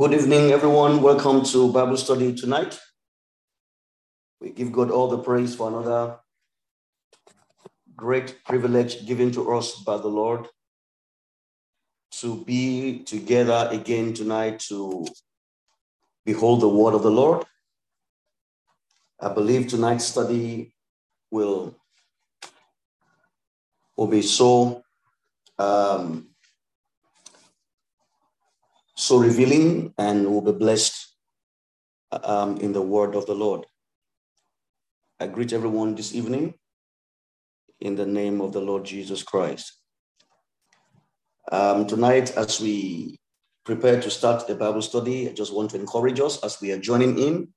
Good evening, everyone. Welcome to Bible study tonight. We give God all the praise for another great privilege given to us by the Lord to be together again tonight to behold the word of the Lord. I believe tonight's study will, will be so um, so revealing and will be blessed um, in the word of the Lord. I greet everyone this evening in the name of the Lord Jesus Christ. Um, tonight, as we prepare to start the Bible study, I just want to encourage us as we are joining in,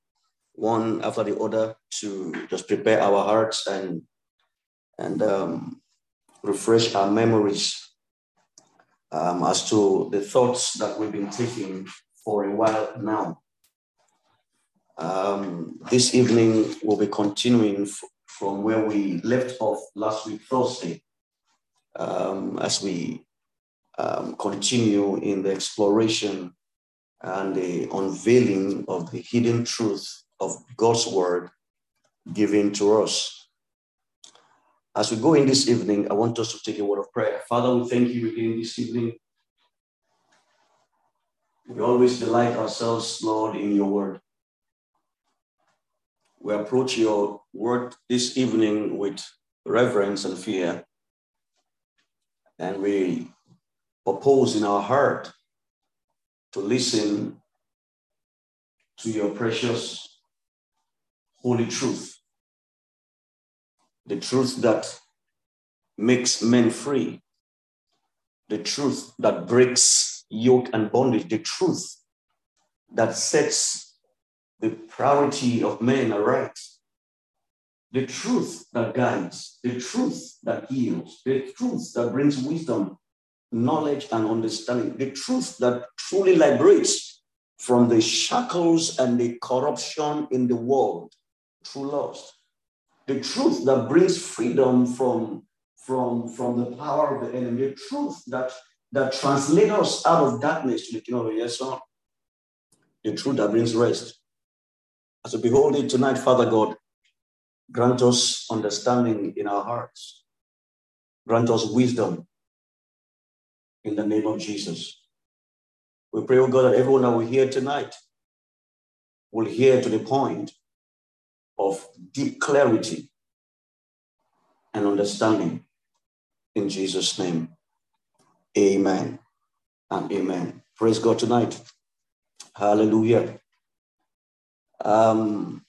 one after the other, to just prepare our hearts and and um, refresh our memories um, as to the thoughts that we've been taking for a while now. Um, this evening, we'll be continuing f- from where we left off last week, Thursday, um, as we um, continue in the exploration and the unveiling of the hidden truth of God's word given to us. As we go in this evening, I want us to take a word of prayer. Father, we thank you again this evening. We always delight ourselves, Lord, in your word. We approach your word this evening with reverence and fear. And we oppose in our heart to listen to your precious holy truth the truth that makes men free, the truth that breaks yoke and bondage, the truth that sets the priority of men aright, the truth that guides, the truth that heals, the truth that brings wisdom, knowledge, and understanding, the truth that truly liberates from the shackles and the corruption in the world. Through lust the truth that brings freedom from, from, from the power of the enemy, the truth that, that translates us out of darkness to the kingdom of your son, the truth that brings rest. As we behold it tonight, Father God, grant us understanding in our hearts, grant us wisdom in the name of Jesus. We pray, oh God, that everyone that will hear tonight will hear to the point of deep clarity and understanding. In Jesus' name, amen and amen. Praise God tonight. Hallelujah. Um,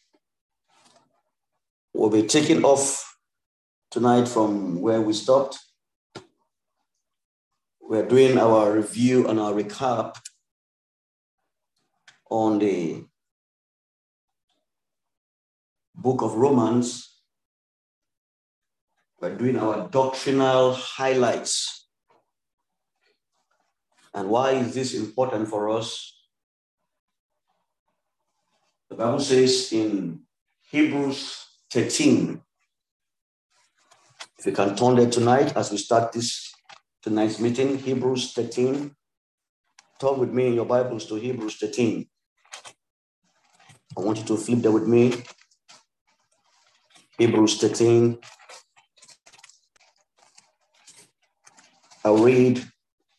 we'll be taking off tonight from where we stopped. We're doing our review and our recap on the book of Romans. We're doing our doctrinal highlights. And why is this important for us? The Bible says in Hebrews 13, if you can turn there tonight as we start this tonight's meeting, Hebrews 13. Turn with me in your Bibles to Hebrews 13. I want you to flip there with me. Hebrews 13. I'll read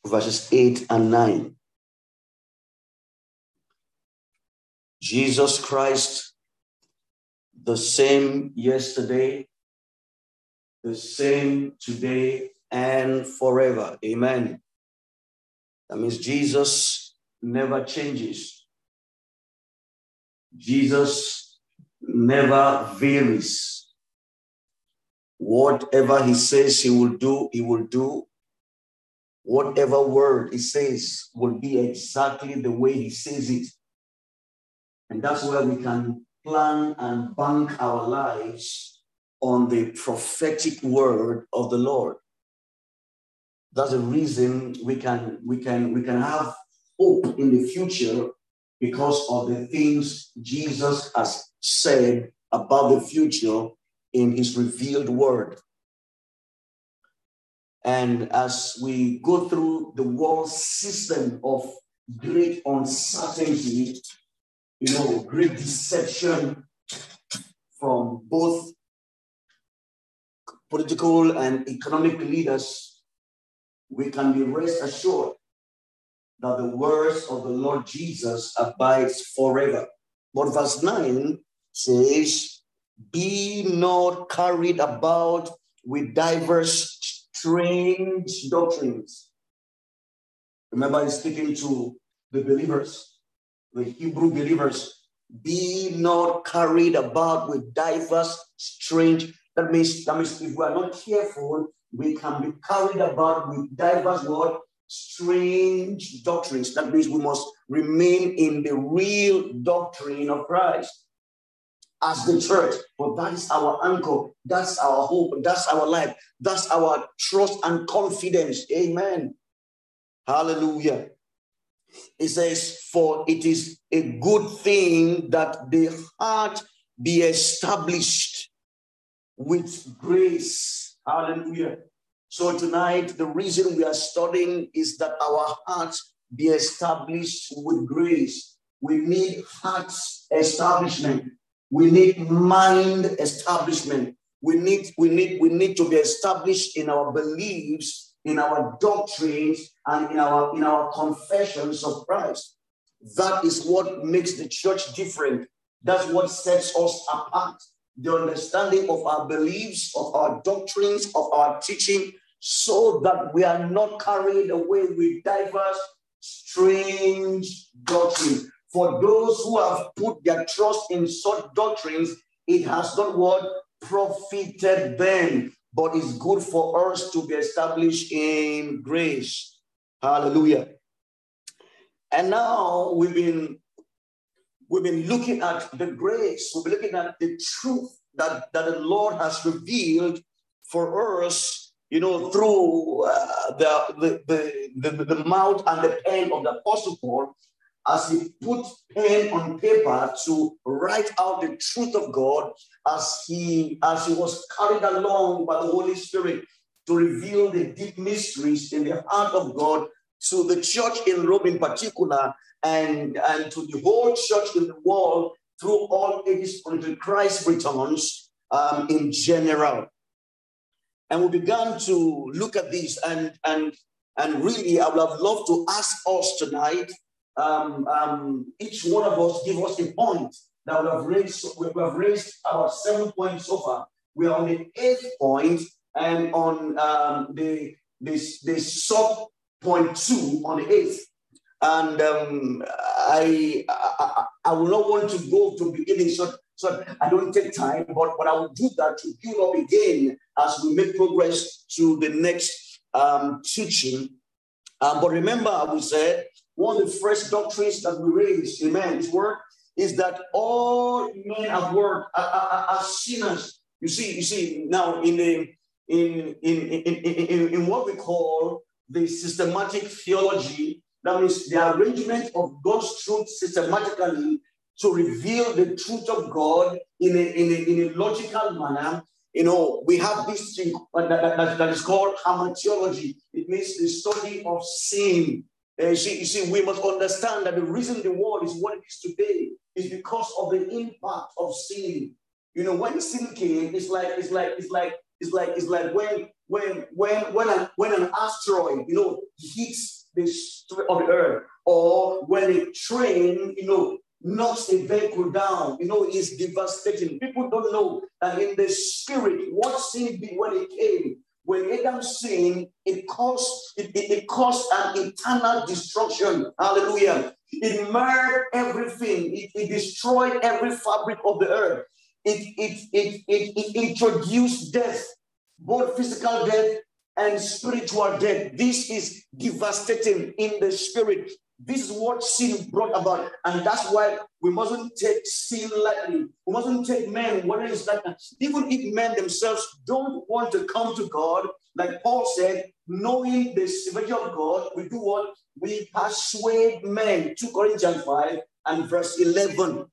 verses 8 and 9. Jesus Christ, the same yesterday, the same today, and forever. Amen. That means Jesus never changes. Jesus never varies. Whatever he says he will do, he will do. Whatever word he says will be exactly the way he says it. And that's where we can plan and bank our lives on the prophetic word of the Lord. That's the reason we can we can we can have hope in the future because of the things Jesus has said about the future in his revealed word. And as we go through the world system of great uncertainty, you know, great deception from both political and economic leaders, we can be rest assured that the words of the Lord Jesus abides forever. But verse 9 says, Be not carried about with diverse strange doctrines. Remember, he's speaking to the believers, the Hebrew believers. Be not carried about with diverse strange. That means, that means if we are not careful, we can be carried about with diverse what? Strange doctrines. That means we must remain in the real doctrine of Christ as the church. But that is our anchor. That's our hope. That's our life. That's our trust and confidence. Amen. Hallelujah. It says, For it is a good thing that the heart be established with grace. Hallelujah. So tonight, the reason we are studying is that our hearts be established with grace. We need heart establishment. We need mind establishment. We need, we need, we need to be established in our beliefs, in our doctrines, and in our in our confessions of Christ. That is what makes the church different. That's what sets us apart. The understanding of our beliefs, of our doctrines, of our teaching, so that we are not carried away with diverse, strange doctrines. For those who have put their trust in such doctrines, it has not what profited them, but is good for us to be established in grace. Hallelujah. And now we've been we've been looking at the grace, we've been looking at the truth that, that the Lord has revealed for us, you know, through uh, the, the, the, the, the mouth and the pen of the Apostle Paul as he put pen on paper to write out the truth of God as he as he was carried along by the Holy Spirit to reveal the deep mysteries in the heart of God to the church in Rome in particular and, and to the whole church in the world through all ages until Christ returns um, in general. And we began to look at this and and and really I would have loved to ask us tonight um, um, each one of us give us a point that we have raised. We have raised our seven points so far. We are on the eighth point and on um, the this the sub point two on the eighth. And um, I, I I will not want to go to beginning so so I don't take time, but, but I will do that to build up again as we make progress to the next um, teaching. Um, but remember, I we said one of the first doctrines that we raise, amen, his word, is that all men have worked are, sinners. You see, you see, now in the in in, in, in, in what we call the systematic theology, that means the arrangement of God's truth systematically to reveal the truth of God in a, in a, in a logical manner. You know, we have this thing that, that, that is called hamartiology. It means the study of sin uh, you, see, you see, we must understand that the reason the world is what it is today is because of the impact of sin. You know, when sin came, it's like it's like it's like it's like it's like when when when when an when an asteroid, you know, hits the of the earth, or when a train, you know, knocks a vehicle down, you know, is devastating. People don't know that in the spirit, what sin did when it came Adam sinned, it caused it, it, it, caused an eternal destruction. Hallelujah. It marred everything. It, it destroyed every fabric of the earth. It, it, it, it, it introduced death, both physical death and spiritual death. This is devastating in the spirit. This is what sin brought about. And that's why we mustn't take sin lightly. We mustn't take men, whether it's like, even if men themselves don't want to come to God, like Paul said, knowing the severity of God, we do what? We persuade men. 2 Corinthians 5 and verse 11.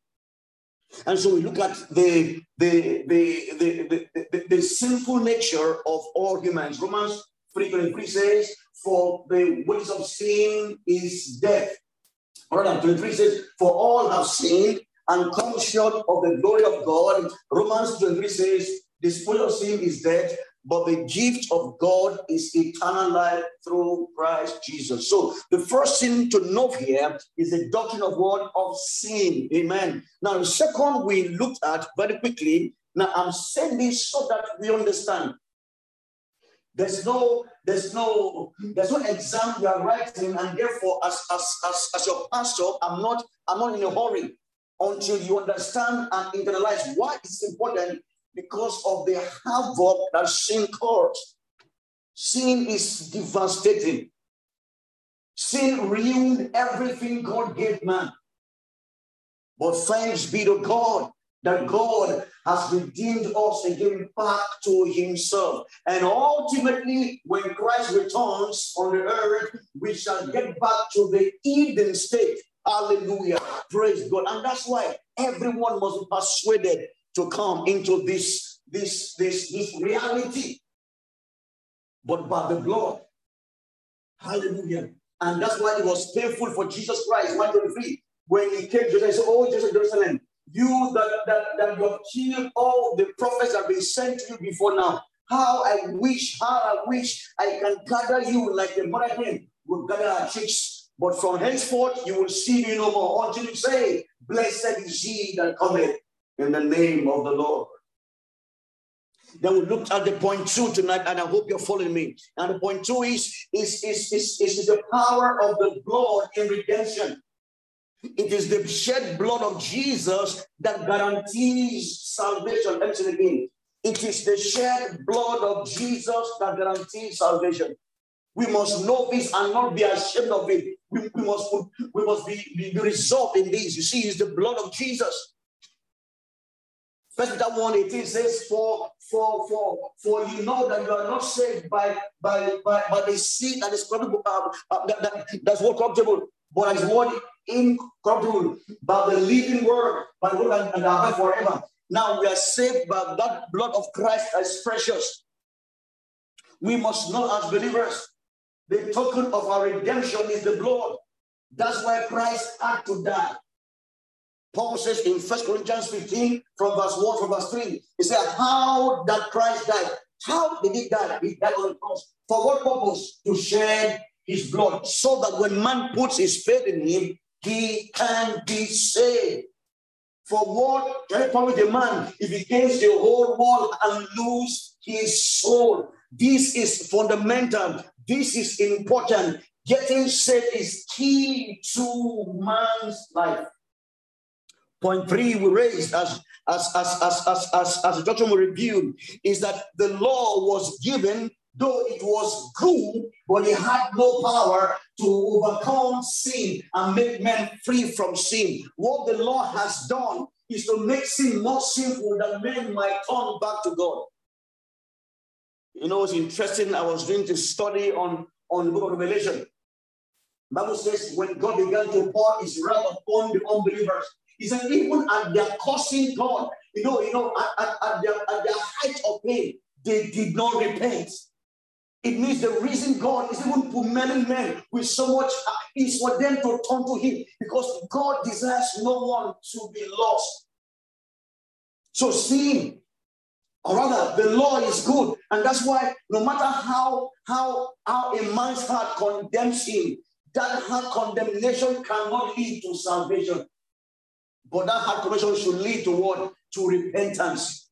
And so we look at the, the, the, the, the, the, the sinful nature of all humans. Romans 3 23 says, for the wages of sin is death. Romans 23 says, For all have sinned and come short of the glory of God. Romans 23 says, The spoil of sin is death, but the gift of God is eternal life through Christ Jesus. So the first thing to note here is the doctrine of what? Of sin. Amen. Now, the second we looked at very quickly. Now, I'm saying this so that we understand. There's no, there's no, there's no exam you are writing, and therefore, as, as, as, as your pastor, I'm not, I'm not in a hurry until you understand and internalize why it's important because of the havoc that sin caused. Sin is devastating. Sin ruined everything God gave man. But thanks be to God that God has redeemed us and given back to himself. And ultimately, when Christ returns on the earth, we shall get back to the Eden state. Hallelujah. Praise God. And that's why everyone must be persuaded to come into this, this, this, this reality, but by the blood. Hallelujah. And that's why it was painful for Jesus Christ, 123, when he came he said, Oh, Jerusalem, you that, that, that you have killed all the prophets that have been sent to you before now. How I wish, how I wish I can gather you like the mother hen will gather our chicks. But from henceforth, you will see me no more until you say, Blessed is he that cometh in the name of the Lord. Then we looked at the point two tonight, and I hope you're following me. And the point two is, is, is, is, is the power of the blood in redemption. It is the shed blood of Jesus that guarantees salvation. Let me say it again. It is the shed blood of Jesus that guarantees salvation. We must know this and not be ashamed of it. We, we must, we must be, be, be resolved in this. You see, it's the blood of Jesus. First Peter 1 18 says, for, for, for, for you know that you are not saved by, by, by, by the seed that is corruptible, uh, uh, that, that, that's what corruptible, but as what incorruptible, by the living word, by the word and, abide forever. Now we are saved by that blood of Christ as precious. We must know as believers, the token of our redemption is the blood. That's why Christ had to die. Paul says in First Corinthians 15, from verse 1, from verse 3, he said, How that Christ died. How did he die? He died on the cross. For what purpose? To shed his blood. So that when man puts his faith in him, he can be saved. For what can it promise a man if he gains the whole world and lose his soul? This is fundamental. This is important. Getting saved is key to man's life. Point three we raised as as as as as as, as a doctrine we reviewed is that the law was given, though it was good, but it had no power to overcome sin and make men free from sin. What the law has done is to make sin more sinful that men might turn back to God. You know, it's interesting. I was doing this study on, on the book of Revelation. Bible says when God began to pour his wrath upon the unbelievers, he said, even at their cursing God, you know, you know, at, at, at, their, at their height of pain, they did not repent. It means the reason God is even many men with so much uh, is for them to turn to Him because God desires no one to be lost. So sin, or rather, the law is good, and that's why no matter how how how a man's heart condemns him, that heart condemnation cannot lead to salvation. But that heart conversion should lead to what? To repentance.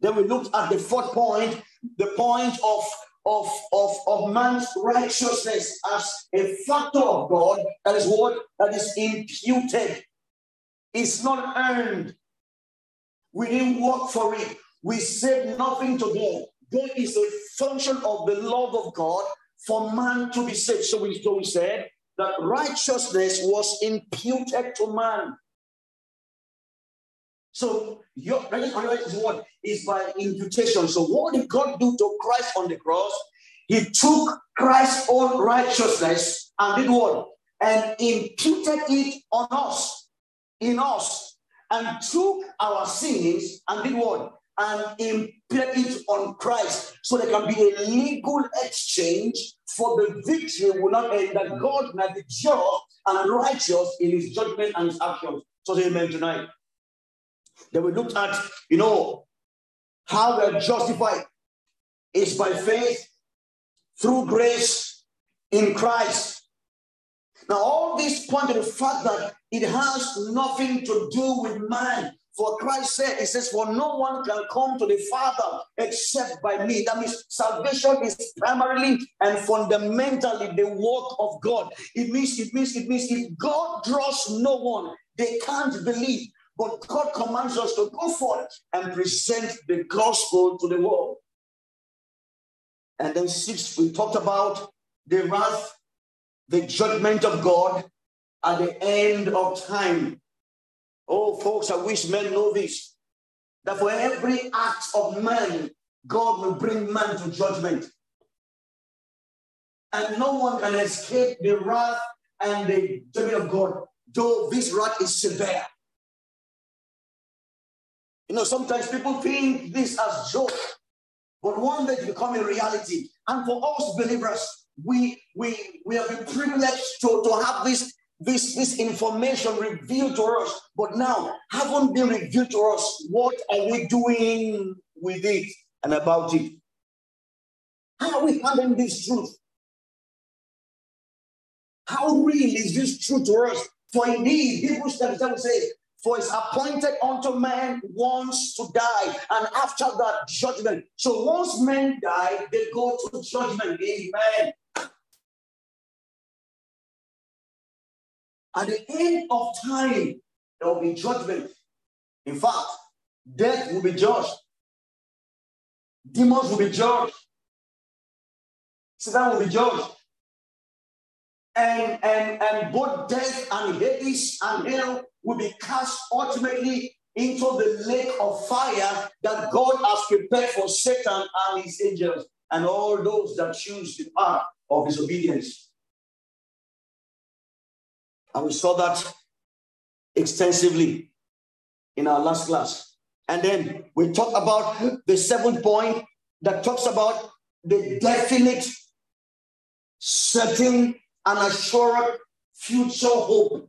Then we looked at the fourth point, the point of, of, of, of man's righteousness as a factor of God. That is what? That is imputed. It's not earned. We didn't work for it. We said nothing to God. God is a function of the love of God for man to be saved. So we, so we said that righteousness was imputed to man. So your righteousness is what? Is by imputation. So what did God do to Christ on the cross? He took Christ's own righteousness and did what? And imputed it on us, in us, and took our sins and did what? and imputed it on Christ so there can be a legal exchange for the victory will not end, that God might be just and righteous in his judgment and his actions. So amen tonight. Then we looked at, you know, how we are justified is by faith through grace in Christ. Now, all this point to the fact that it has nothing to do with man. For Christ said, He says, For no one can come to the Father except by me. That means salvation is primarily and fundamentally the work of God. It means, it means, it means if God draws no one, they can't believe. But God commands us to go forth and present the gospel to the world. And then six, we talked about the wrath, the judgment of God at the end of time. Oh, folks, I wish men know this. That for every act of man, God will bring man to judgment. And no one can escape the wrath and the judgment of God, though this wrath is severe. You know, sometimes people think this as joke, but one day it become a reality. And for us believers, we we we have been privileged to, to have this this, this information revealed to us, but now haven't been revealed to us. What are we doing with it and about it? How are we handling this truth? How real is this truth to us? For indeed, Hebrews 7 says, For it's appointed unto man once to die, and after that, judgment. So once men die, they go to judgment. Amen. At the end of time, there will be judgment. In fact, death will be judged. Demons will be judged. Satan will be judged. And, and, and both death and Hades and hell will be cast ultimately into the lake of fire that God has prepared for Satan and his angels and all those that choose the path of disobedience. And we saw that extensively in our last class. And then we talked about the seventh point that talks about the definite, certain, and assured future hope.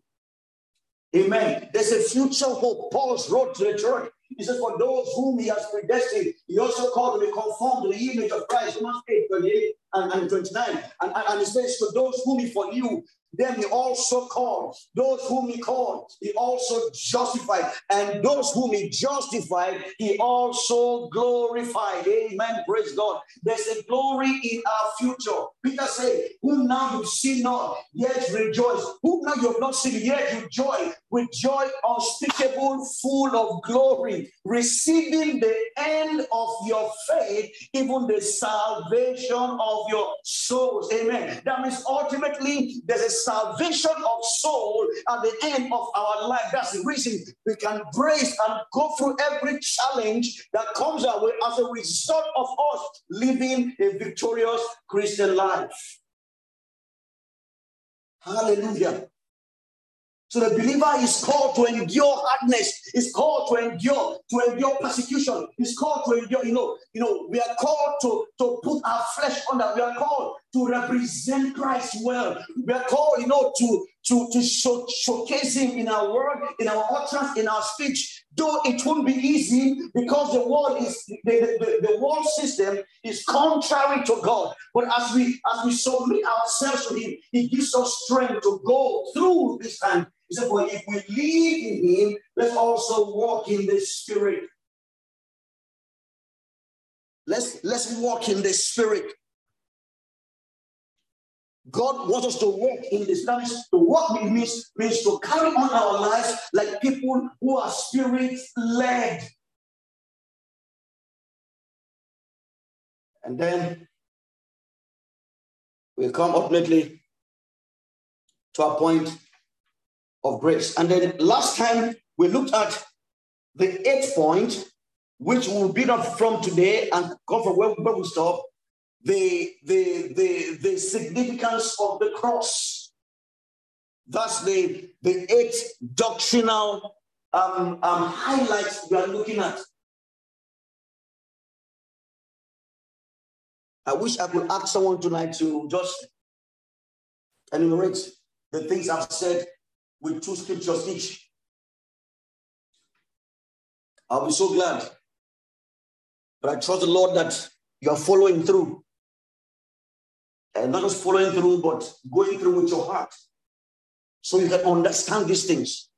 Amen. There's a future hope. Paul wrote to the church. He said, For those whom he has predestined, he also called to be conformed to the image of Christ. Romans 8, 28 and, and 29. And, and, and he says, For those whom he foreknew, then he also called. Those whom he called, he also justified. And those whom he justified, he also glorified. Amen. Praise God. There's a glory in our future. Peter said, Whom now you see not, yet rejoice. Whom now you have not seen, yet you joy. With joy unspeakable, full of glory, receiving the end of your faith, even the salvation of your souls. Amen. That means ultimately there's a salvation of soul at the end of our life. That's the reason we can brace and go through every challenge that comes our way as a result of us living a victorious Christian life. Hallelujah. So the believer is called to endure hardness. Is called to endure, to endure persecution. Is called to endure, you know, you know, we are called to, to put our flesh under. We are called to represent Christ well. We are called, you know, to to, to show, showcase him in our word, in our utterance, in our speech. Though it won't be easy because the world is the, the, the world system is contrary to God. But as we as we submit ourselves to him, he gives us strength to go through this time. He said, "For if we live in him, let's also walk in the spirit. Let's let's walk in the spirit. God wants us to walk in. That means to walk means, means to carry on our lives like people who are spirit led. And then we come ultimately to a point of grace. And then last time we looked at the eighth point, which will be up from today and come from where, where we stop the, the, the, the significance of the cross. That's the, the eight doctrinal um, um, highlights we are looking at. I wish I could ask someone tonight to just enumerate the things I've said with two scriptures each. I'll be so glad. But I trust the Lord that you are following through. And not just following through, but going through with your heart. So you can understand these things.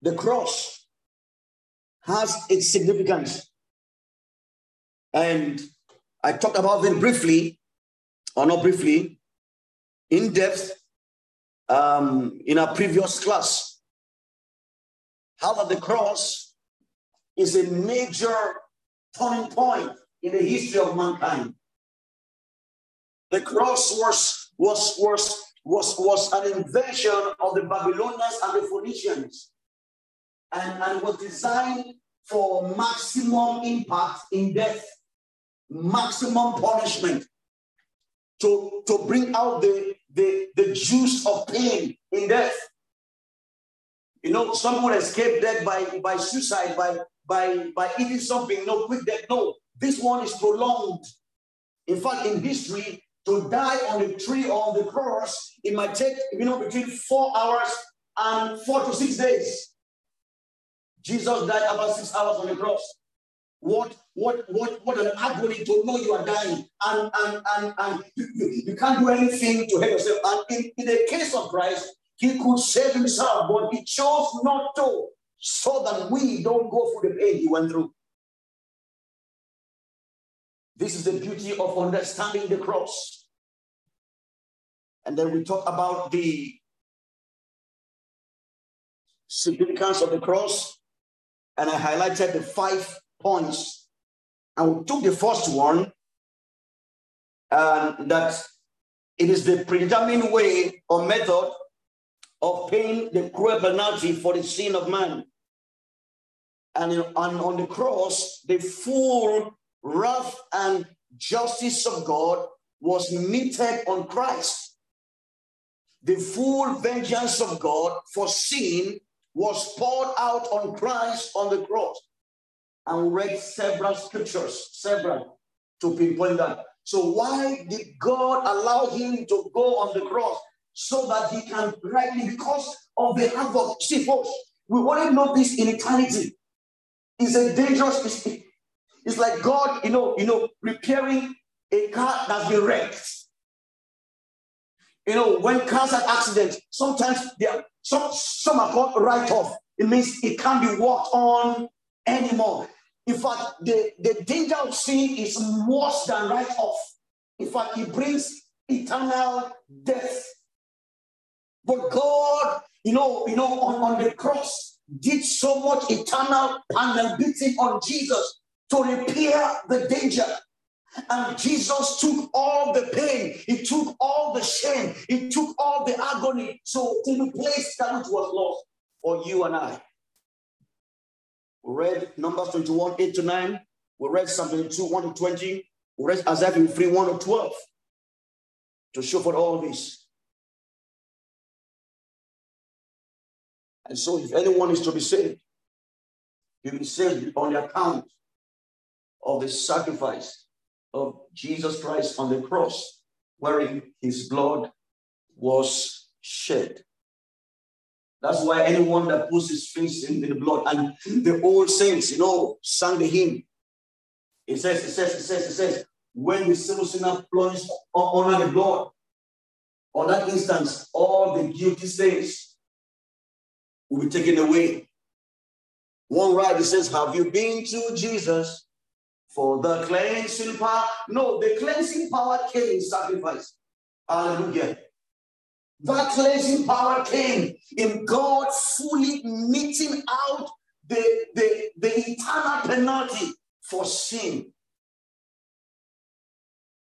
The cross has its significance. And I talked about it briefly, or not briefly, in depth um, in our previous class. How that the cross is a major turning point in the history of mankind. The cross was, was, was, was, was an invention of the Babylonians and the Phoenicians and, and was designed for maximum impact in death, maximum punishment, to, to bring out the, the, the juice of pain in death. You know, someone escaped death by, by suicide, by, by, by eating something, no quick death. No, this one is prolonged. In fact, in history, to die on the tree on the cross, it might take, you know, between four hours and four to six days. Jesus died about six hours on the cross. What, what, what, what an agony to know you are dying and, and, and, and you, you, you can't do anything to help yourself. And in, in the case of Christ, he could save himself, but he chose not to so that we don't go through the pain he went through. This is the beauty of understanding the cross. And then we talk about the significance of the cross and I highlighted the five points. And we took the first one, and that it is the predetermined way or method of paying the cruel penalty for the sin of man. And, and on the cross, the full wrath and justice of God was meted on Christ. The full vengeance of God for sin was poured out on Christ on the cross. And read several scriptures, several, to pinpoint that. So, why did God allow him to go on the cross? So that he can rightly, because of the havoc. See, folks, we want to know this in eternity. It's a dangerous mistake. It's like God, you know, you know, repairing a car that's been wrecked. You know, when cars have accidents, sometimes they are some, some are called write off. It means it can't be worked on anymore. In fact, the, the danger of sin is worse than write off. In fact, it brings eternal death. But God, you know, you know, on, on the cross, did so much eternal and beating on Jesus to repair the danger. And Jesus took all the pain, he took all the shame, he took all the agony. So to replace that which was lost for you and I. We read Numbers 21, 8 to 9. We read Psalm 22, 1 to 20. We read Isaiah 53, 1 to 12 to show for all this. And so if anyone is to be saved, he will be saved on the account of the sacrifice of Jesus Christ on the cross, wherein his blood was shed. That's why anyone that puts his face in, the blood, and the old saints, you know, sang the hymn. It says, it says, it says, it says, when the sinful sinner plunged under the blood, on that instance, all the guilty stains will be taken away. One writer says, Have you been to Jesus? For the cleansing power. No, the cleansing power came in sacrifice. Hallelujah. That cleansing power came in God fully meting out the, the, the eternal penalty for sin.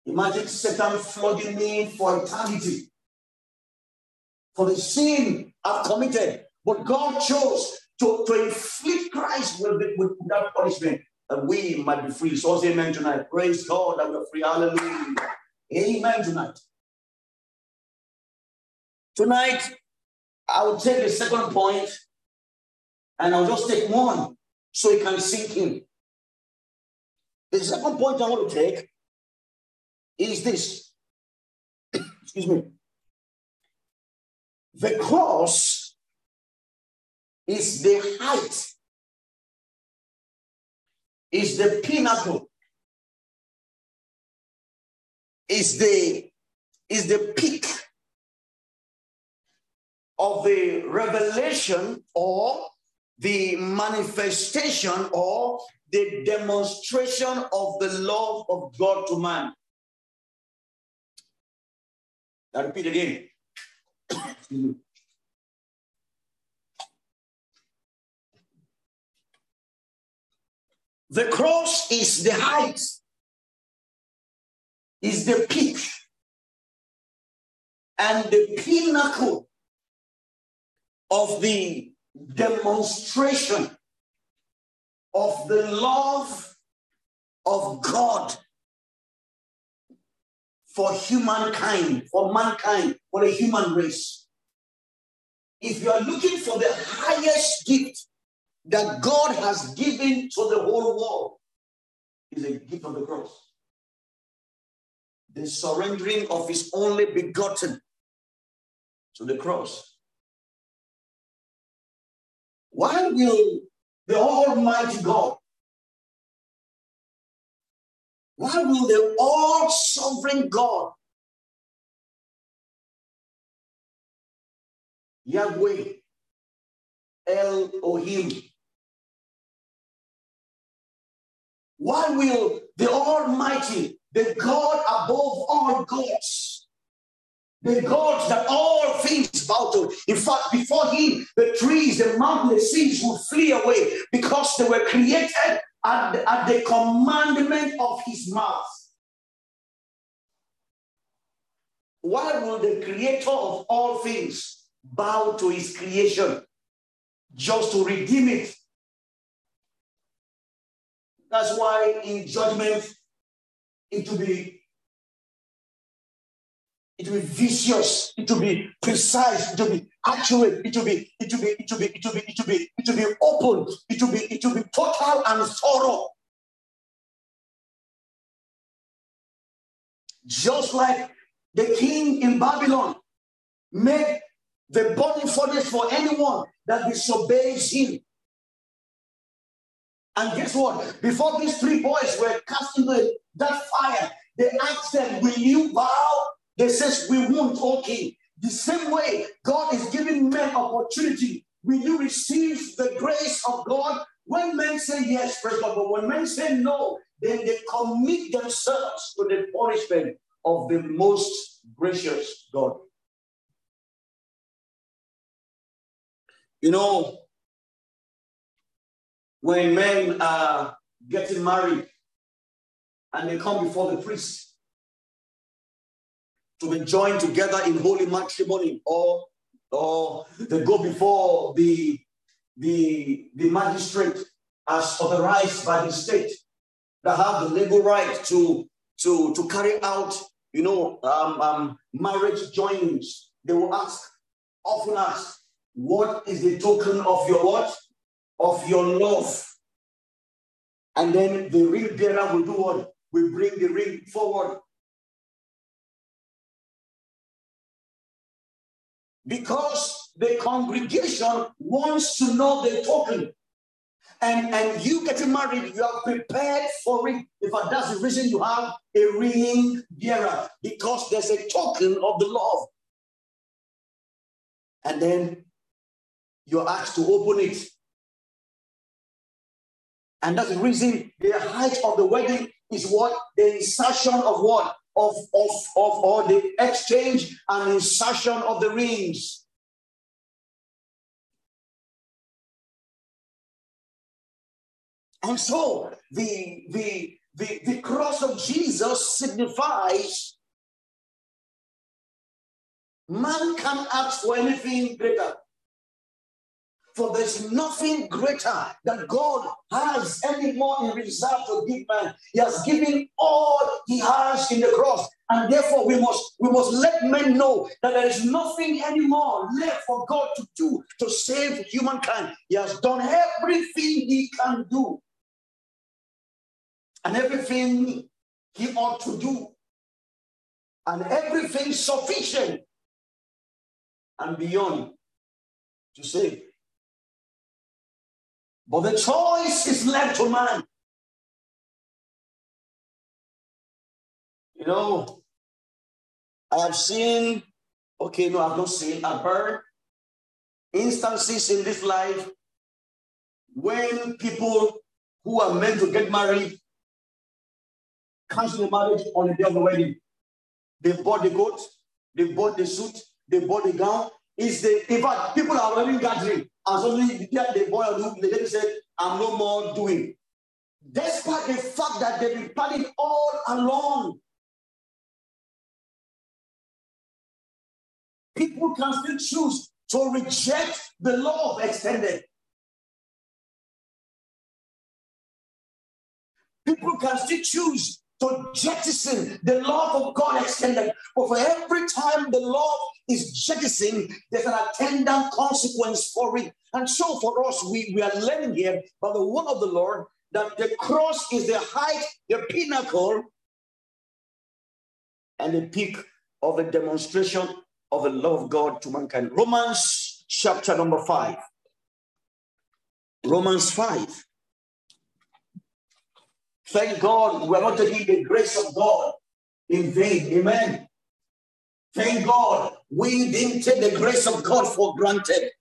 Imagine Satan flogging me for eternity for the sin I've committed. But God chose to, to inflict Christ with, with that punishment that we might be free. So say amen tonight. Praise God that we're free. Hallelujah. Amen tonight. Tonight, I will take the second point and I'll just take one so it can sink in. The second point I want to take is this. Excuse me. The cross is the height, is the pinnacle, is the is the peak of the revelation or the manifestation or the demonstration of the love of God to man. I repeat again. the cross is the height, is the peak, and the pinnacle of the demonstration of the love of God for humankind, for mankind, for the human race. If you are looking for the highest gift that God has given to the whole world, is a gift of the cross. The surrendering of his only begotten to the cross. Why will the Almighty God, why will the all sovereign God, Yahweh, El Elohim, why will the Almighty, the God above all gods, the God that all things bow to. In fact, before him, the trees, the mountains, the seas would flee away because they were created at at the commandment of his mouth. Why will the creator of all things bow to his creation just to redeem it? That's why in judgment it will be it will be vicious, it will be precise, it will be accurate, it will be, it will be, it will be, it will be, it will be, it will be open, it will be, it will be total and thorough. Just like the king in Babylon made the burning furnace for anyone that disobeys him. And guess what? Before these three boys were cast into that fire, they asked them, Will you bow they says we won't, okay. The same way God is giving men opportunity. Will you receive the grace of God? When men say yes, praise God, but when men say no, then they commit themselves to the punishment of the most gracious God. You know, when men are getting married and they come before the priest, to be joined together in holy matrimony or or they go before the the the magistrate as authorized by the state that have the legal right to to to carry out you know um, um, marriage joinings. They will ask often ask what is the token of your what of your love and then the ring bearer will do what will bring the ring forward because the congregation wants to know the token. And, and you getting married, you are prepared for it. If that's the reason you have a ring bearer, because there's a token of the love. And then you're asked to open it. And that's the reason the height of the wedding is what? The insertion of what? of, of, of or the exchange and insertion of the rings. And so the, the, the, the cross of Jesus signifies man can ask for anything greater. For there's nothing greater that God has anymore in reserve to give man. He has given all he has in the cross. And therefore, we must we must let men know that there is nothing anymore left for God to do to save humankind. He has done everything he can do. And everything he ought to do. and everything sufficient and beyond to save. But the choice is left to man. You know, I have seen, okay, no, I've not seen, I've heard instances in this life when people who are meant to get married cancel the marriage on the day of the wedding. They bought the coat, they bought the suit, they bought the gown. Is the in fact people are already gathering and suddenly the boy or the lady said, I'm no more doing. Despite the fact that they've been planning all along. People can still choose to reject the law of extended. People can still choose to jettison the love of God extended. But for every time the love is jettisoned, there's an attendant consequence for it. And so for us, we, we are learning here by the word of the Lord that the cross is the height, the pinnacle, and the peak of the demonstration of the love of God to mankind. Romans chapter number five. Romans 5. Thank God we are not taking the grace of God in vain. Amen. Thank God we didn't take the grace of God for granted.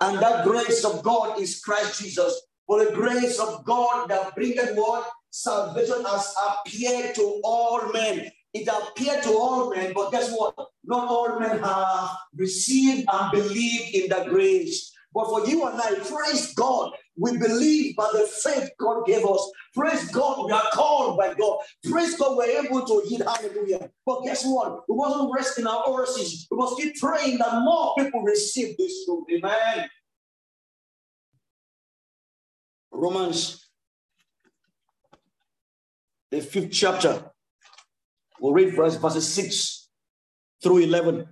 And that grace of God is Christ Jesus. For the grace of God that bringeth what? Salvation has appeared to all men. It appeared to all men, but guess what? Not all men have received and believed in the grace. But for you and I, praise God, we believe by the faith God gave us. Praise God, we are called by God. Praise God, we're able to eat. Hallelujah. But guess what? We mustn't rest in our horses. We must keep praying that more people receive this truth. Amen. Romans, the fifth chapter. We'll read verse, verses 6 through 11.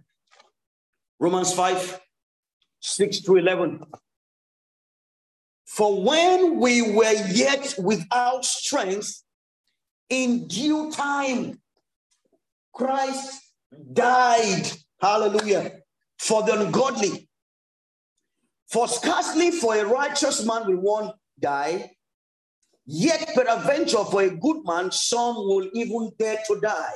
Romans 5, 6 to 11. For when we were yet without strength, in due time, Christ died, hallelujah, for the ungodly. For scarcely for a righteous man will one die, yet peradventure for a good man some will even dare to die.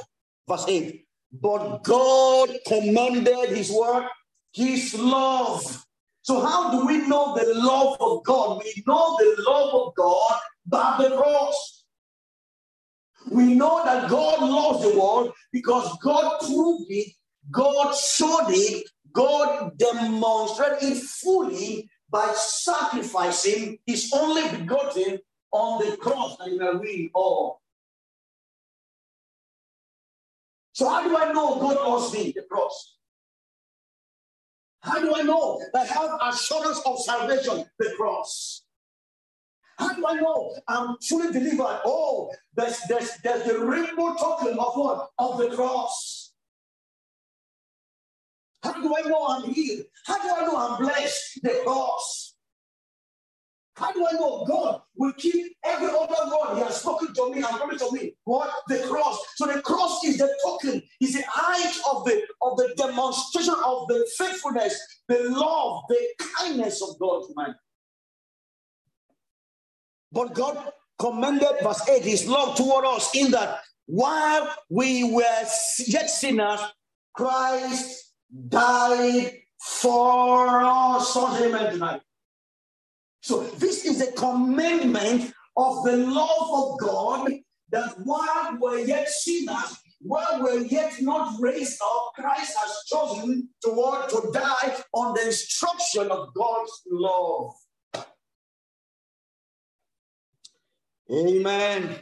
Verse 8. But God commanded his word, his love so, how do we know the love of God? We know the love of God by the cross. We know that God loves the world because God proved it, God showed it, God demonstrated it fully by sacrificing his only begotten on the cross that we all. So, how do I know God loves me? The cross. How do I know that I have assurance of salvation? The cross. How do I know I'm truly delivered? Oh, there's, there's, there's the rainbow token of what? Of the cross. How do I know I'm healed? How do I know I'm blessed? The cross. How do I know God will keep every other word He has spoken to me and promised to me? What? The cross. So the cross is the token, is the height of the of the demonstration of the faithfulness, the love, the kindness of God to man. But God commended, verse 8, his love toward us in that while we were yet sinners, Christ died for us. Amen tonight. So this is a commandment of the love of God that while we're yet sinners, while we're yet not raised up, Christ has chosen to, to die on the instruction of God's love. Amen.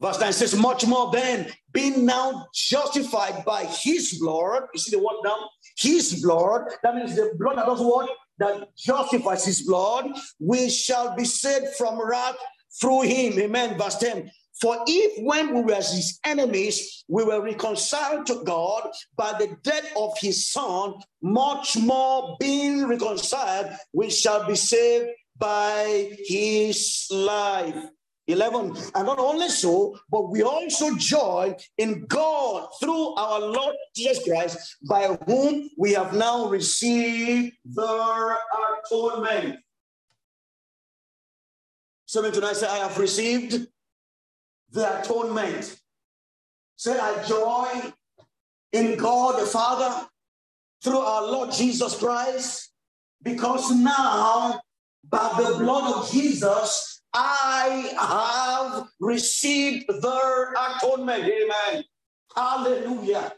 Verse 9 says, much more than being now justified by his blood. You see the word now? His blood. That means the blood that does what? That justifies his blood, we shall be saved from wrath through him. Amen. Verse 10. For if when we were his enemies, we were reconciled to God by the death of his son, much more being reconciled, we shall be saved by his life. 11. And not only so, but we also joy in God through our Lord Jesus Christ, by whom we have now received the atonement. Someone tonight say, I have received the atonement. Say, I joy in God the Father through our Lord Jesus Christ, because now, by the blood of Jesus, I have received the atonement. Amen. Hallelujah.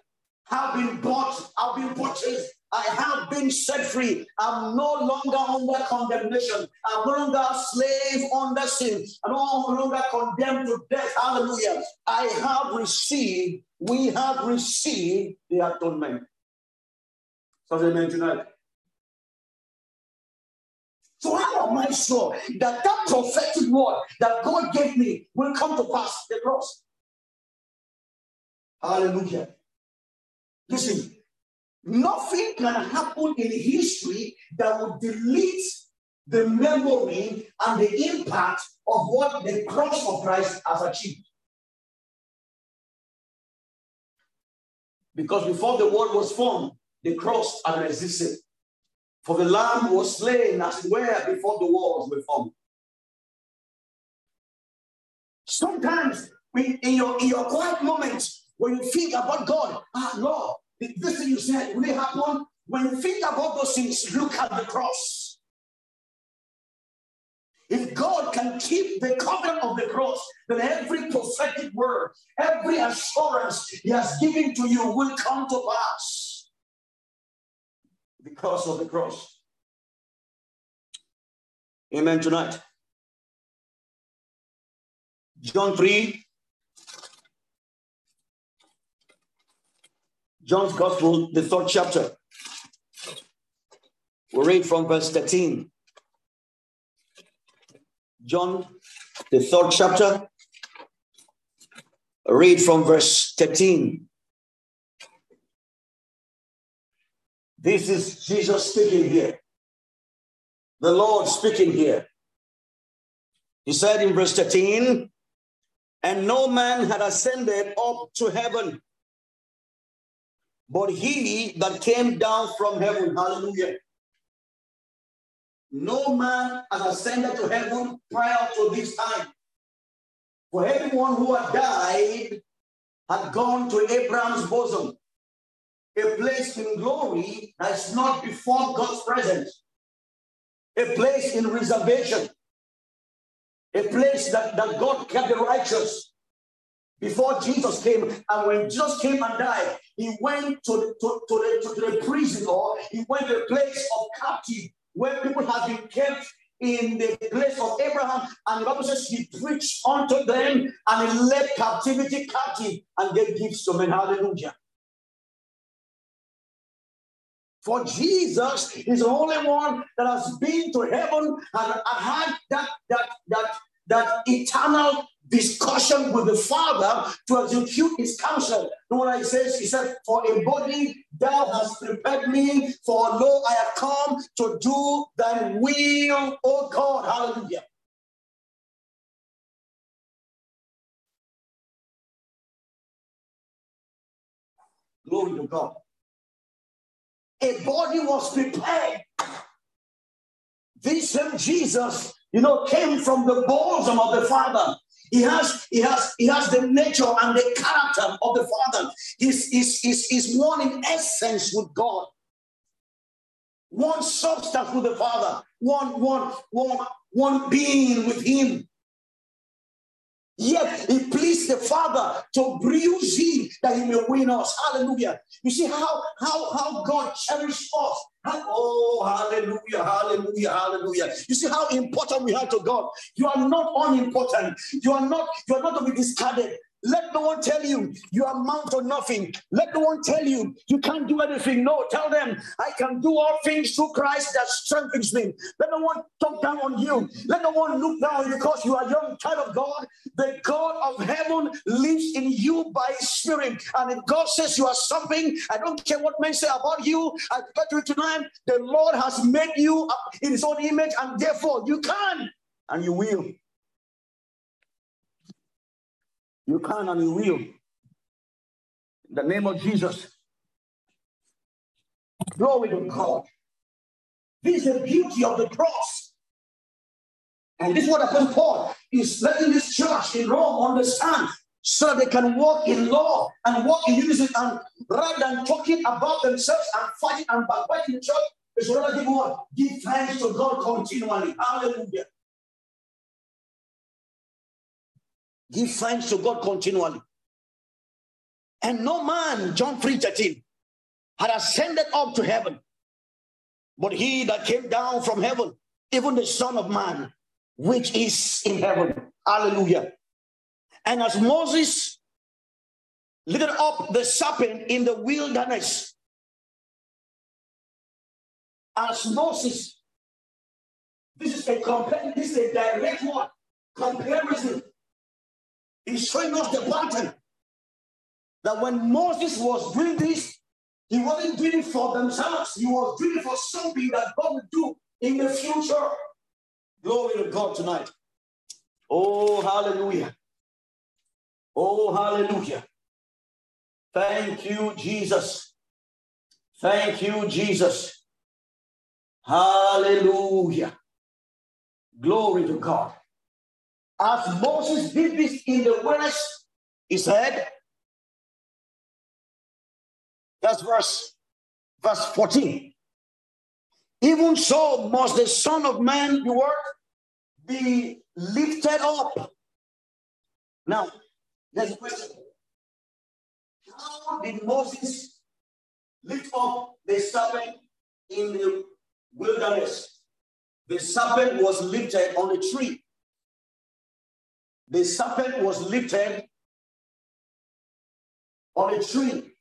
Have been bought, I've been purchased. I have been set free. I'm no longer under condemnation. I'm no longer a slave under sin. I'm no longer condemned to death. Hallelujah. I have received, we have received the atonement. Something amen tonight. So how am I sure that that prophetic word that God gave me will come to pass the cross? Hallelujah. Listen, nothing can happen in history that will delete the memory and the impact of what the cross of Christ has achieved. Because before the world was formed, the cross had existed. For the lamb was slain as it were before the walls were formed. Sometimes in your, in your quiet moments, when you think about God, ah, Lord, this thing you said, will it happen? When you think about those things, look at the cross. If God can keep the covenant of the cross, then every prophetic word, every assurance He has given to you will come to pass because of the cross. Amen tonight. John 3. John's Gospel, the third chapter. We read from verse 13. John, the third chapter. Read from verse 13. This is Jesus speaking here. The Lord speaking here. He said in verse 13, and no man had ascended up to heaven, but he that came down from heaven. Hallelujah. No man has ascended to heaven prior to this time. For everyone who had died had gone to Abraham's bosom a place in glory that is not before God's presence, a place in reservation, a place that, that God kept the righteous before Jesus came. And when Jesus came and died, he went to to, to the, to the prison or he went to a place of captive where people have been kept in the place of Abraham. And the Bible says he preached unto them and he led captivity captive and gave gifts to men. Hallelujah. For Jesus is the only one that has been to heaven and, had that, that, that, that eternal discussion with the Father to execute his counsel. You know what I says? He said, For a body thou hast prepared me, for lo, I have come to do thy will, O God. Hallelujah. Glory to God a body was prepared. This same Jesus, you know, came from the bosom of the Father. He has, he has, he has the nature and the character of the Father. He's, he's, he's, he's one in essence with God. One substance with the Father, one, one, one, one being with him. Yet he pleased the Father to bruise him that he may win us. Hallelujah. You see how how how God cherished us. oh, hallelujah, hallelujah, hallelujah. You see how important we are to God. You are not unimportant. You are not, you are not to be discarded. Let no one tell you you amount to nothing. Let no one tell you you can't do anything. No, tell them I can do all things through Christ that strengthens me. Let no one talk down on you. Let no one look down you because you are young child of God. The God of heaven lives in you by his spirit. And if God says you are something, I don't care what men say about you. I bet you tonight, the Lord has made you in his own image, and therefore you can and you will. You can and you will. In the name of Jesus. Glory to God. This is the beauty of the cross. And this is what Apostle Paul is letting this church in Rome understand so they can walk in law and walk in unison. And rather than talking about themselves and fighting and backbiting the church, it's rather give what? Give thanks to God continually. Hallelujah. Give thanks to God continually. And no man, John 3 13, had ascended up to heaven, but he that came down from heaven, even the Son of Man, which is in heaven. Hallelujah. And as Moses lifted up the serpent in the wilderness, as Moses, this is a compare, this is a direct one comparison. He's showing us the pattern that when Moses was doing this, he wasn't doing it for themselves. He was doing it for something that God would do in the future. Glory to God tonight. Oh, hallelujah. Oh, hallelujah. Thank you, Jesus. Thank you, Jesus. Hallelujah. Glory to God. As Moses did this in the wilderness, he said, that's verse, verse 14. Even so must the Son of Man be what? Be lifted up. Now, there's a question. How did Moses lift up the serpent in the wilderness? The serpent was lifted on a tree. The serpent was lifted on a tree.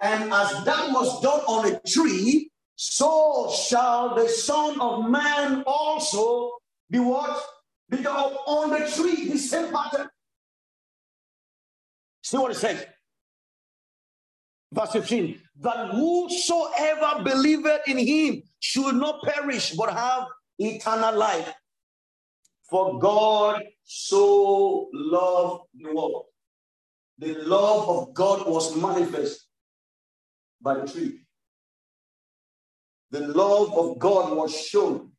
And as that was done on a tree, so shall the Son of Man also be what? Be on the tree, the same pattern. See what it says? Verse 15 that whosoever believeth in him should not perish but have eternal life. For God so loved the world. The love of God was manifest by the tree. The love of God was shown.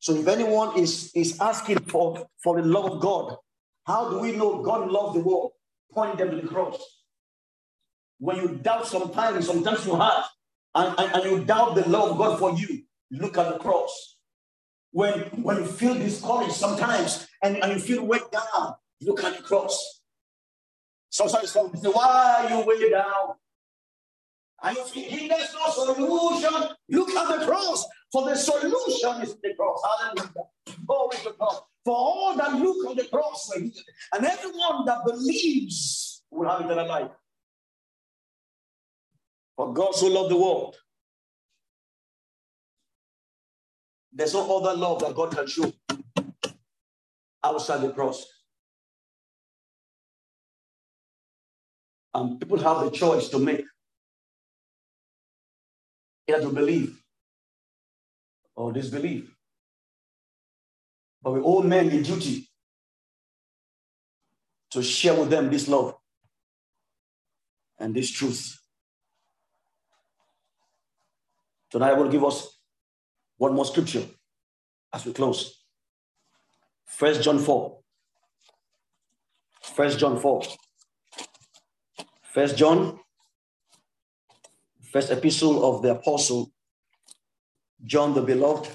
So if anyone is, is asking for, for the love of God, how do we know God loved the world? Point them to the cross. When you doubt sometimes, sometimes you have, and, and, and you doubt the love of God for you, look at the cross. When, when you feel discouraged sometimes and, and you feel weighed down, look at the cross. Sometimes some say, Why are you weighed down? And you think there's no solution, look at the cross. For the solution is the cross. Hallelujah. Glory to God. For all that look on the cross, and everyone that believes will have eternal life. For God so loved the world. There's no other love that God can show outside the cross. And people have the choice to make either to believe or disbelieve. But we all men a duty to share with them this love and this truth. Tonight I will give us one more scripture as we close. First John 4. First John 4. First John, first epistle of the apostle John the Beloved,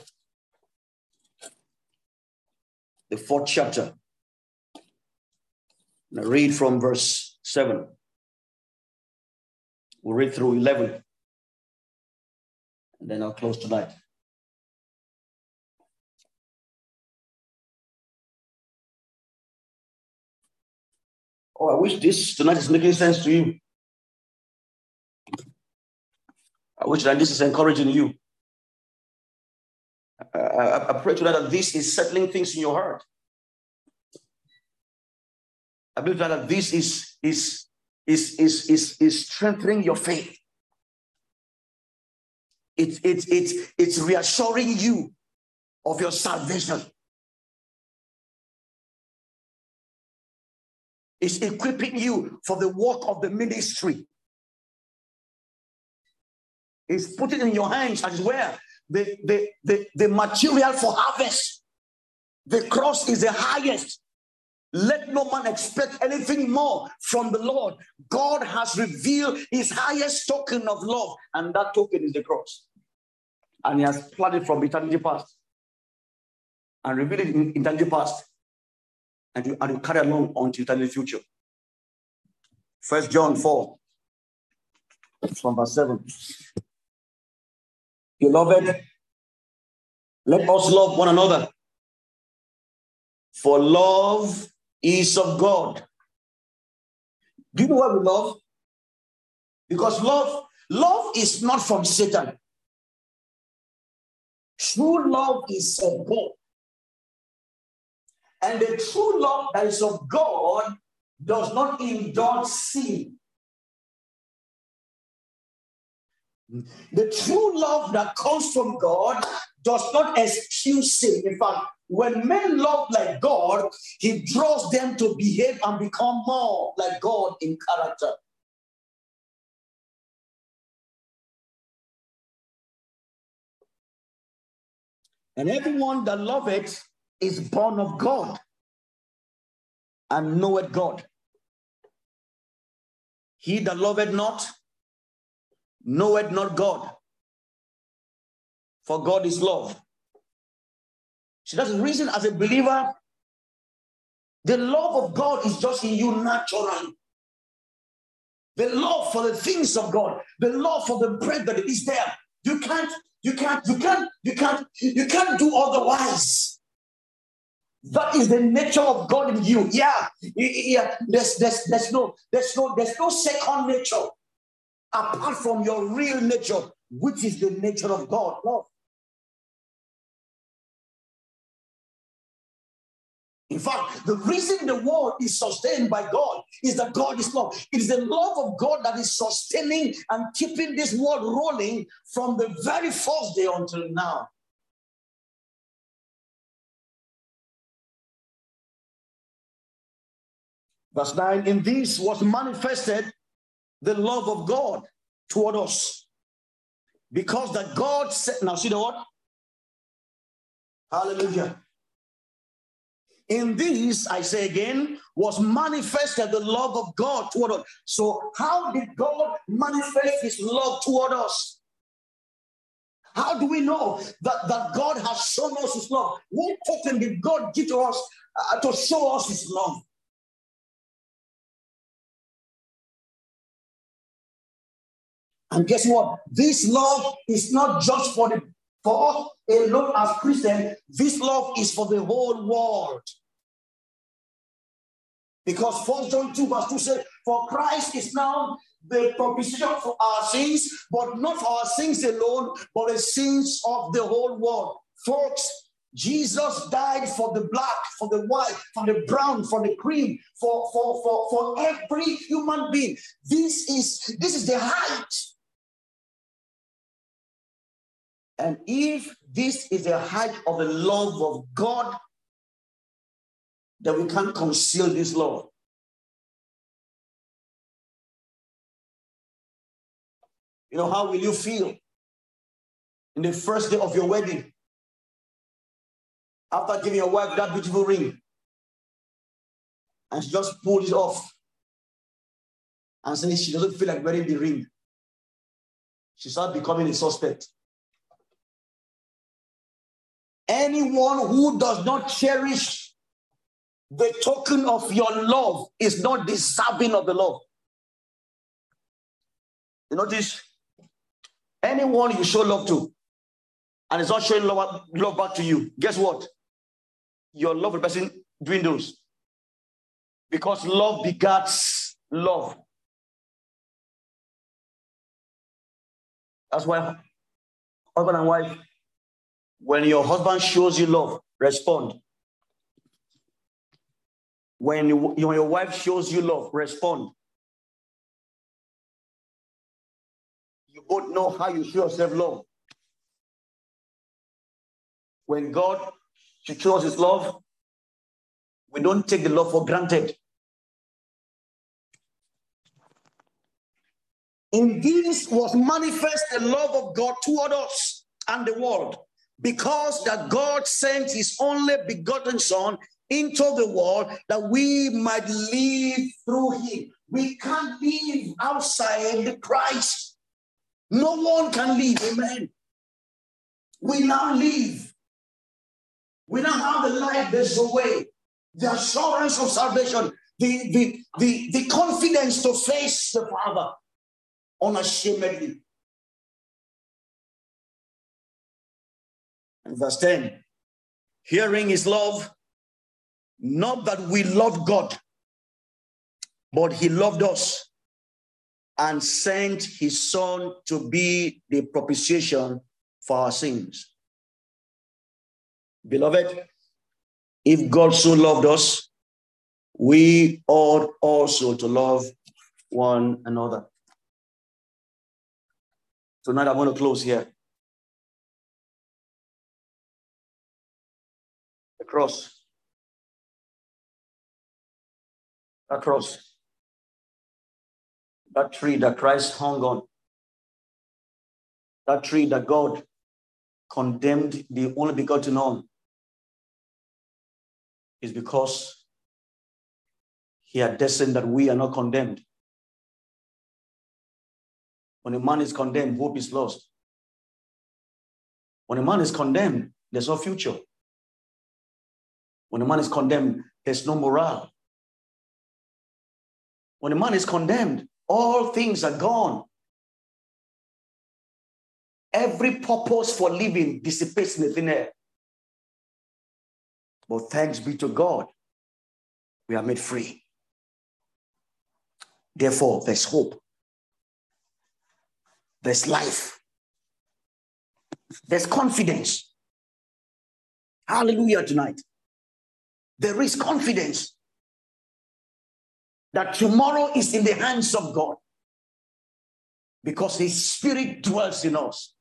the fourth chapter. Now read from verse 7. We'll read through 11. And then I'll close tonight. Oh, I wish this tonight is making sense to you. I wish that this is encouraging you. I, I, I pray tonight that this is settling things in your heart. I believe that this is is is is is, is strengthening your faith. It's it's it's it's reassuring you of your salvation. Is equipping you for the work of the ministry. Is putting in your hands as well the, the, the, the material for harvest. The cross is the highest. Let no man expect anything more from the Lord. God has revealed his highest token of love, and that token is the cross. And he has planned from eternity past and revealed it in eternity past and you, and you carry along until eternity future. First John 4, from verse 7. Beloved, let us love one another. For love is of God. Do you know why we love? Because love, love is not from Satan. True love is of God. And the true love that is of God does not indulge sin. The true love that comes from God does not excuse sin. In fact, when men love like God, He draws them to behave and become more like God in character. And everyone that loveth is born of God and knoweth God. He that loveth not knoweth not God, for God is love. So that's the reason, as a believer, the love of God is just in you naturally. The love for the things of God, the love for the bread that is there. You can't, you can't, you can't, you can't, you can't do otherwise. That is the nature of God in you. Yeah, yeah. There's, there's, there's no, there's no, there's no second nature apart from your real nature, which is the nature of God. Love. In fact, the reason the world is sustained by God is that God is love. It is the love of God that is sustaining and keeping this world rolling from the very first day until now. Verse 9 In this was manifested the love of God toward us. Because that God said, now see the what? Hallelujah. In this, I say again, was manifested the love of God toward us. So, how did God manifest his love toward us? How do we know that, that God has shown us his love? What token did God give to us uh, to show us his love? And guess what? This love is not just for the for us alone as Christians. This love is for the whole world. Because First John 2, verse 2 says, For Christ is now the propitiation for our sins, but not for our sins alone, but the sins of the whole world. Folks, Jesus died for the black, for the white, for the brown, for the cream, for, for, for, for every human being. This is this is the height and if this is the height of the love of God, then we can't conceal this love. You know, how will you feel in the first day of your wedding after giving your wife that beautiful ring? And she just pulled it off and says she doesn't feel like wearing the ring. She starts becoming a suspect. Anyone who does not cherish the token of your love is not deserving of the love. You notice anyone you show love to and it's not showing love, love back to you, guess what? Your love for the person dwindles because love begats love. That's why husband and wife when your husband shows you love, respond. When, you, when your wife shows you love, respond. You both know how you show yourself love. When God shows his love, we don't take the love for granted. In this was manifest the love of God toward us and the world because that God sent his only begotten Son into the world that we might live through him. We can't live outside the Christ. No one can live. Amen. We now live. We now have the life there's a way, the assurance of salvation, the, the, the, the confidence to face the Father unashamedly. Verse 10 hearing is love, not that we love God, but He loved us and sent His Son to be the propitiation for our sins. Beloved, if God so loved us, we ought also to love one another. Tonight, I want to close here. The cross. A cross. That tree that Christ hung on. That tree that God condemned the only begotten on is because he had destined that we are not condemned. When a man is condemned, hope is lost. When a man is condemned, there's no future. When a man is condemned, there's no morale. When a man is condemned, all things are gone. Every purpose for living dissipates in the thin air. But thanks be to God, we are made free. Therefore, there's hope. There's life. There's confidence. Hallelujah tonight. There is confidence that tomorrow is in the hands of God because His Spirit dwells in us.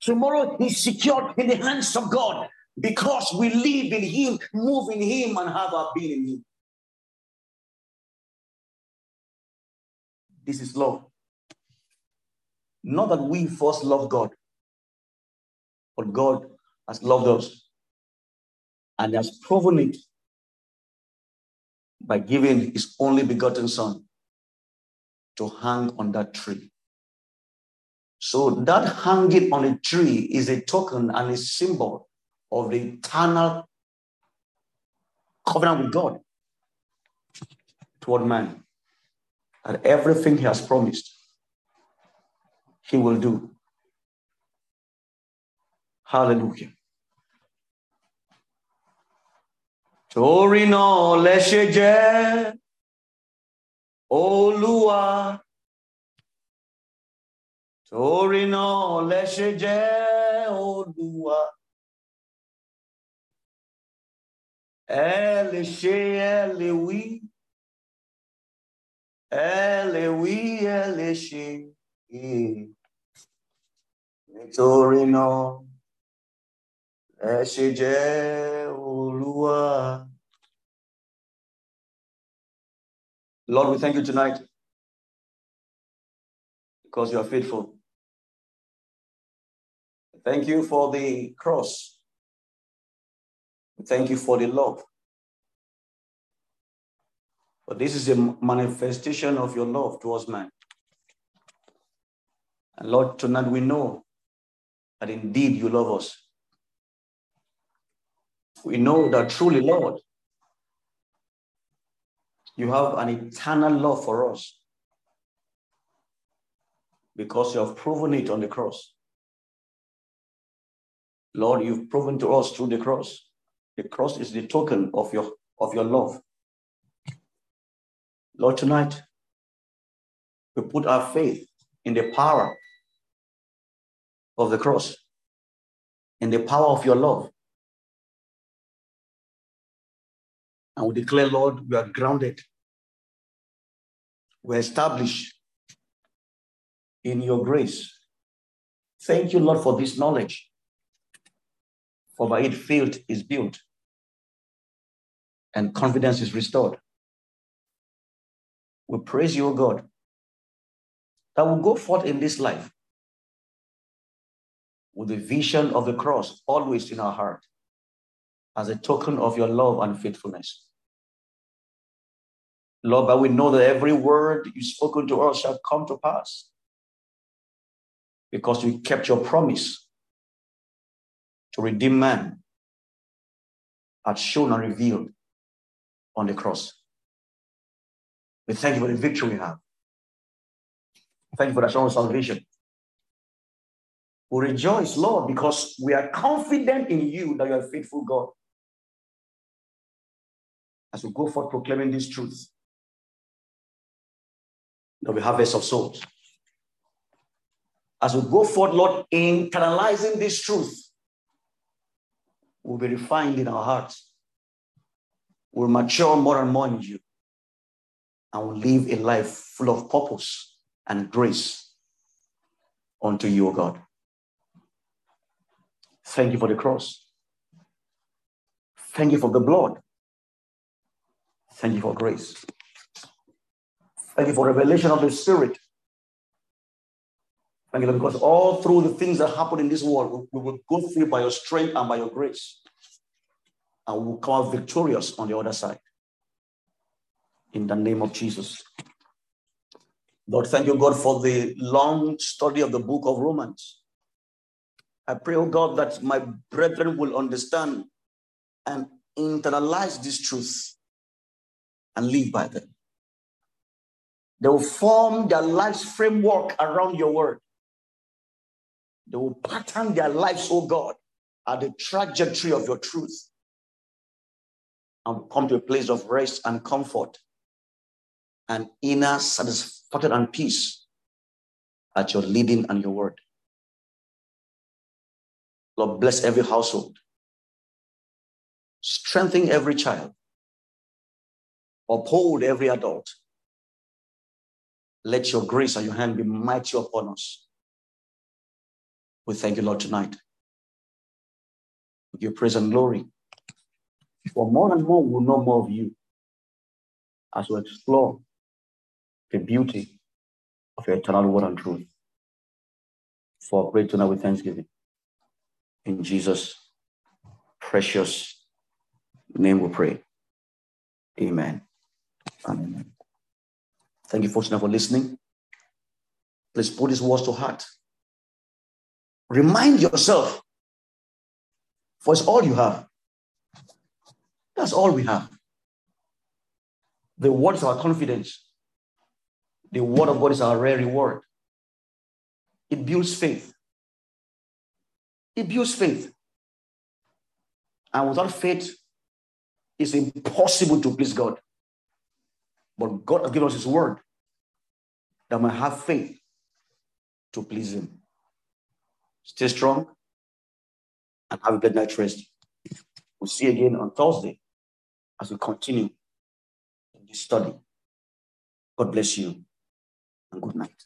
Tomorrow is secured in the hands of God because we live in Him, move in Him, and have our being in Him. This is love. Not that we first love God, but God has loved us and has proven it by giving his only begotten Son to hang on that tree. So that hanging on a tree is a token and a symbol of the eternal covenant with God toward man. And everything he has promised, he will do. Hallelujah. Torí náà lẹ ṣe jẹ́ Olúwa. Torí náà lẹ ṣe jẹ́ Olúwa. Ẹ lè ṣe ẹ Olúwa. Lord, we thank you tonight because you are faithful. Thank you for the cross. Thank you for the love. But this is a manifestation of your love towards man. And Lord, tonight we know that indeed you love us. We know that truly, Lord, you have an eternal love for us because you have proven it on the cross. Lord, you've proven to us through the cross. The cross is the token of your, of your love. Lord, tonight, we put our faith in the power of the cross, in the power of your love. And we declare, Lord, we are grounded. We're established in your grace. Thank you, Lord, for this knowledge. For by it, faith is built and confidence is restored. We praise you, O God, that will go forth in this life with the vision of the cross always in our heart as a token of your love and faithfulness. Lord, but we know that every word you've spoken to us shall come to pass because you kept your promise to redeem man as shown and revealed on the cross. We thank you for the victory we have. Thank you for the assurance of salvation. We rejoice, Lord, because we are confident in you that you are faithful God. As we go forth proclaiming this truth, that we harvest of souls. As we go forth, Lord, internalizing this truth, will be refined in our hearts. We'll mature more and more in you. And we'll live a life full of purpose and grace unto you, O God. Thank you for the cross. Thank you for the blood. Thank you for grace. Thank you for revelation of the Spirit. Thank you, because all through the things that happen in this world, we, will go through by your strength and by your grace. And we will come out victorious on the other side. In the name of Jesus. Lord, thank you, God, for the long study of the book of Romans. I pray, oh God, that my brethren will understand and internalize this truth and live by them. They will form their life's framework around your word. They will pattern their lives, oh God, at the trajectory of your truth and come to a place of rest and comfort and inner satisfaction and peace at your leading and your word. Lord, bless every household. Strengthen every child. Uphold every adult. Let your grace and your hand be mighty upon us. We thank you, Lord, tonight. We give praise and glory. For more and more, we'll know more of you as we explore the beauty of your eternal word and truth. For great tonight with thanksgiving. In Jesus' precious name we pray. Amen. Amen. Thank you, folks, for listening. Please put these words to heart. Remind yourself, for it's all you have. That's all we have. The word is our confidence. The word of God is our rare reward. It builds faith. It builds faith. And without faith, it's impossible to please God. But God has given us His word that might have faith to please Him. Stay strong and have a good night's rest. We'll see you again on Thursday as we continue in this study. God bless you and good night.